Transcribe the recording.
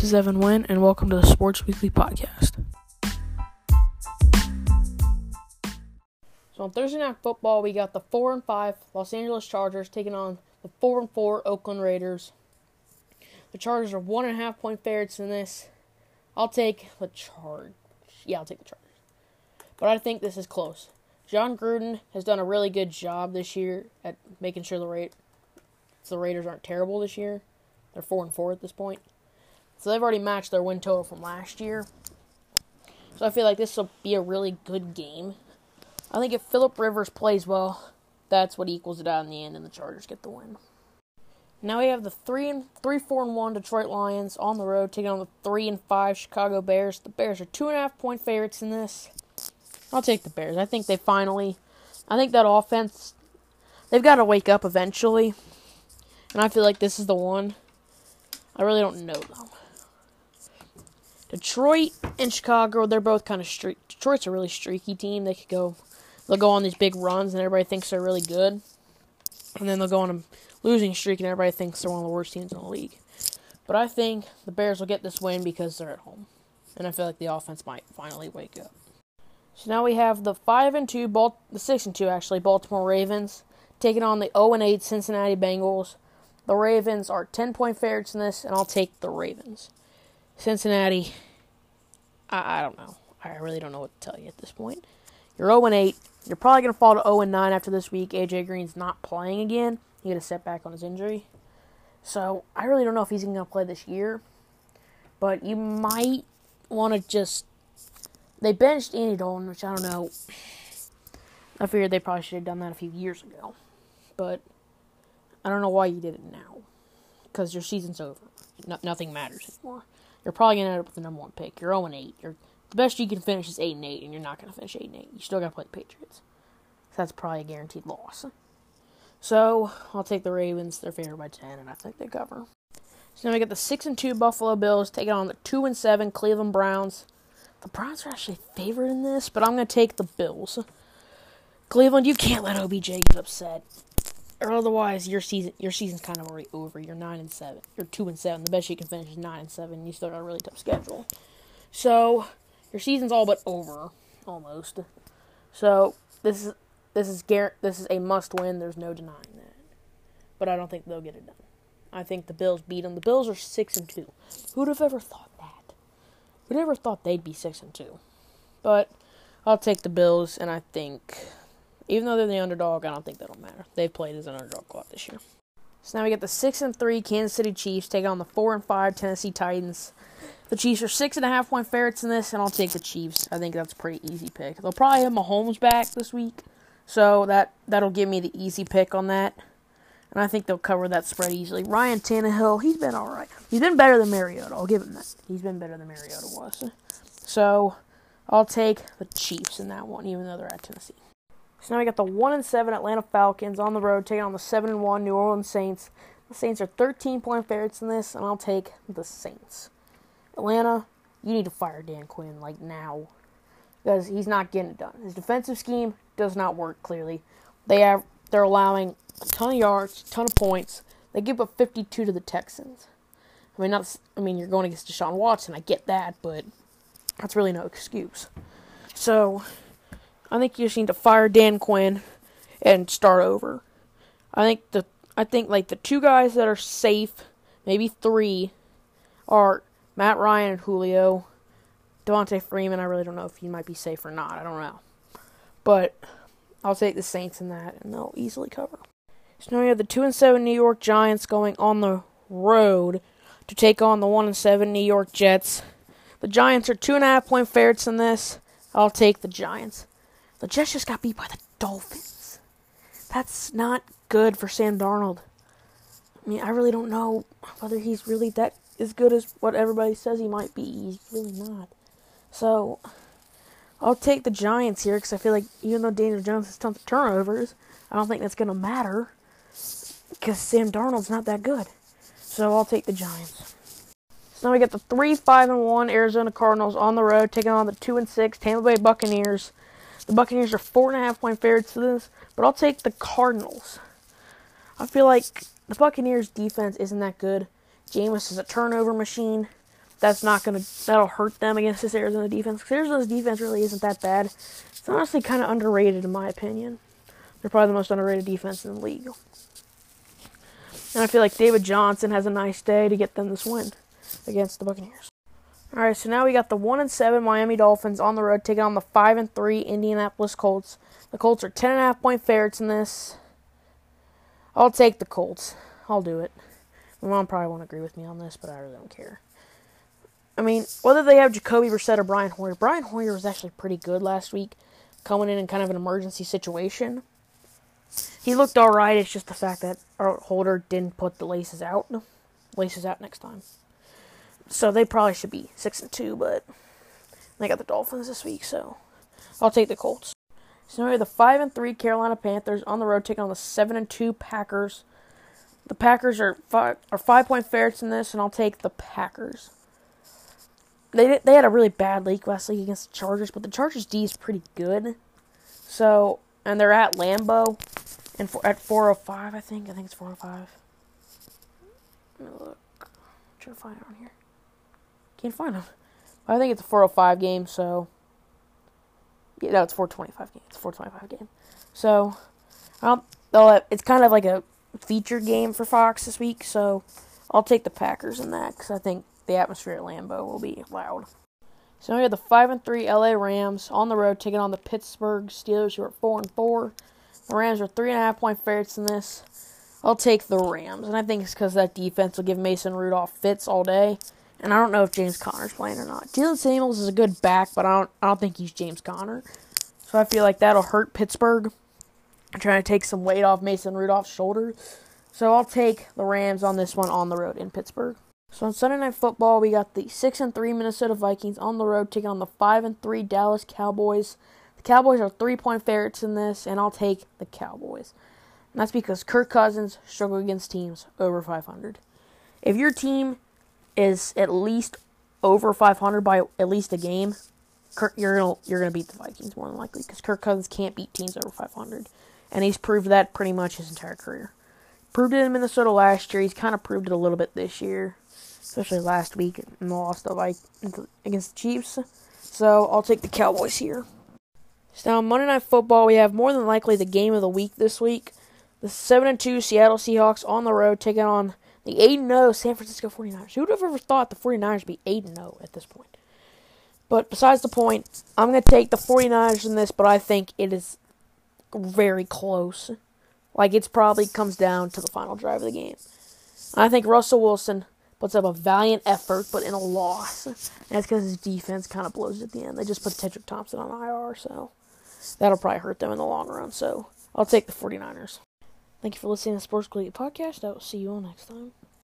This is Evan Wynn, and welcome to the Sports Weekly Podcast. So on Thursday Night Football, we got the four and five Los Angeles Chargers taking on the four and four Oakland Raiders. The Chargers are one and a half point favorites in this. I'll take the Charge. Yeah, I'll take the Chargers. But I think this is close. Jon Gruden has done a really good job this year at making sure the Ra- the Raiders aren't terrible this year. They're four and four at this point. So they've already matched their win total from last year. So I feel like this will be a really good game. I think if Philip Rivers plays well, that's what equals it out in the end, and the Chargers get the win. Now we have the three and three, four and one Detroit Lions on the road taking on the three and five Chicago Bears. The Bears are two and a half point favorites in this. I'll take the Bears. I think they finally, I think that offense, they've got to wake up eventually, and I feel like this is the one. I really don't know though. Detroit and Chicago, they're both kind of streak. Detroit's a really streaky team. They could go, they'll go on these big runs, and everybody thinks they're really good, and then they'll go on a losing streak, and everybody thinks they're one of the worst teams in the league. But I think the Bears will get this win because they're at home, and I feel like the offense might finally wake up. So now we have the five and two, Bal- the six and two actually, Baltimore Ravens taking on the zero and eight Cincinnati Bengals. The Ravens are ten point favorites in this, and I'll take the Ravens. Cincinnati, I, I don't know. I really don't know what to tell you at this point. You're 0 8. You're probably going to fall to 0 9 after this week. AJ Green's not playing again. He had a setback on his injury. So I really don't know if he's going to play this year. But you might want to just. They benched Andy Dalton, which I don't know. I figured they probably should have done that a few years ago. But I don't know why you did it now. Because your season's over. No, nothing matters anymore you're probably gonna end up with the number one pick. You're 0 and 8. You're the best you can finish is 8 and 8, and you're not gonna finish 8 and 8. You still gotta play the Patriots. So that's probably a guaranteed loss. So I'll take the Ravens. They're favored by 10, and I think they cover. So now we got the 6 and 2 Buffalo Bills taking on the 2 and 7 Cleveland Browns. The Browns are actually favored in this, but I'm gonna take the Bills. Cleveland, you can't let OBJ get upset or otherwise your season your season's kind of already over. You're nine and seven. You're two and seven. The best you can finish is nine and seven. You still got a really tough schedule, so your season's all but over almost. So this is this is gar- this is a must win. There's no denying that, but I don't think they'll get it done. I think the Bills beat them. The Bills are six and two. Who'd have ever thought that? Who'd ever thought they'd be six and two? But I'll take the Bills, and I think even though they're the underdog, I don't think that'll matter. They've played as an underdog a lot this year. So now we get the six and three Kansas City Chiefs taking on the four and five Tennessee Titans. The Chiefs are six and a half point favorites in this, and I'll take the Chiefs. I think that's a pretty easy pick. They'll probably have Mahomes back this week, so that that'll give me the easy pick on that. And I think they'll cover that spread easily. Ryan Tannehill, he's been all right. He's been better than Mariota. I'll give him that. He's been better than Mariota was. So I'll take the Chiefs in that one, even though they're at Tennessee. So now we got the one and seven Atlanta Falcons on the road taking on the seven and one New Orleans Saints. The Saints are 13 point favorites in this, and I'll take the Saints. Atlanta, you need to fire Dan Quinn like now because he's not getting it done. His defensive scheme does not work clearly. They have they're allowing a ton of yards, a ton of points. They give up 52 to the Texans. I mean, not. I mean, you're going against Deshaun Watson. I get that, but that's really no excuse. So I think you just need to fire Dan Quinn and start over. I think the I think like the two guys that are safe, maybe three, are Matt Ryan and Julio. Devonta Freeman, I really don't know if he might be safe or not. I don't know. But I'll take the Saints in that and they'll easily cover. So now we have the two and seven New York Giants going on the road to take on the one and seven New York Jets. The Giants are two and a half point favorites in this. I'll take the Giants. The Jets just got beat by the Dolphins. That's not good for Sam Darnold. I mean, I really don't know whether he's really that as good as what everybody says he might be. He's really not. So, I'll take the Giants here because I feel like even though Daniel Jones has tons of turnovers, I don't think that's going to matter because Sam Darnold's not that good. So, I'll take the Giants. So now we got the three, five, and one Arizona Cardinals on the road taking on the two and six Tampa Bay Buccaneers. The Buccaneers are four and a half point favorites to this, but I'll take the Cardinals. I feel like the Buccaneers defense isn't that good. Jameis is a turnover machine. that's not gonna that'll hurt them against this Arizona defense. Because Arizona's defense really isn't that bad. It's honestly kind of underrated in my opinion. They're probably the most underrated defense in the league. And I feel like David Johnson has a nice day to get them this win against the Buccaneers. All right, so now we got the one and seven Miami Dolphins on the road taking on the five and three Indianapolis Colts. The Colts are ten and a half point favorites in this. I'll take the Colts. I'll do it. My mom probably won't agree with me on this, but I really don't care. I mean, whether they have Jacoby Brissett or Brian Hoyer, Brian Hoyer was actually pretty good last week, coming in in kind of an emergency situation. He looked all right. It's just the fact that our holder didn't put the laces out. Laces out next time. So they probably should be six and two, but they got the Dolphins this week, so I'll take the Colts. So now we have the five and three Carolina Panthers on the road taking on the seven and two Packers. The Packers are five are five point favorites in this, and I'll take the Packers. They they had a really bad leak last week against the Chargers, but the Chargers D is pretty good. So and they're at Lambeau, and for, at four oh five, I think I think it's four oh five. Let me look. I'm trying to find it on here. Can't find them. I think it's a 405 game, so yeah, no, it's 425 game. It's 425 game. So, um, it's kind of like a featured game for Fox this week, so I'll take the Packers in that because I think the atmosphere at Lambeau will be loud. So we have the five and three LA Rams on the road taking on the Pittsburgh Steelers, who are four and four. The Rams are three and a half point favorites in this. I'll take the Rams, and I think it's because that defense will give Mason Rudolph fits all day. And I don't know if James Conner's playing or not. Jaylen Samuels is a good back, but I don't I don't think he's James Conner. So I feel like that'll hurt Pittsburgh. I'm trying to take some weight off Mason Rudolph's shoulders. So I'll take the Rams on this one on the road in Pittsburgh. So on Sunday Night Football, we got the six and three Minnesota Vikings on the road taking on the five and three Dallas Cowboys. The Cowboys are three point favorites in this, and I'll take the Cowboys. And that's because Kirk Cousins struggle against teams over 500. If your team is at least over 500 by at least a game, Kirk, you're gonna you're gonna beat the Vikings more than likely because Kirk Cousins can't beat teams over 500, and he's proved that pretty much his entire career. Proved it in Minnesota last year. He's kind of proved it a little bit this year, especially last week in the loss to like against the Chiefs. So I'll take the Cowboys here. So now Monday Night Football, we have more than likely the game of the week this week. The seven and two Seattle Seahawks on the road taking on the 8 0 San Francisco 49ers. Who would have ever thought the 49ers would be 8 0 at this point? But besides the point, I'm going to take the 49ers in this, but I think it is very close. Like, it's probably comes down to the final drive of the game. I think Russell Wilson puts up a valiant effort, but in a loss. And that's because his defense kind of blows at the end. They just put Tedric Thompson on IR, so that'll probably hurt them in the long run. So I'll take the 49ers. Thank you for listening to Sports Collegiate Podcast. I will see you all next time.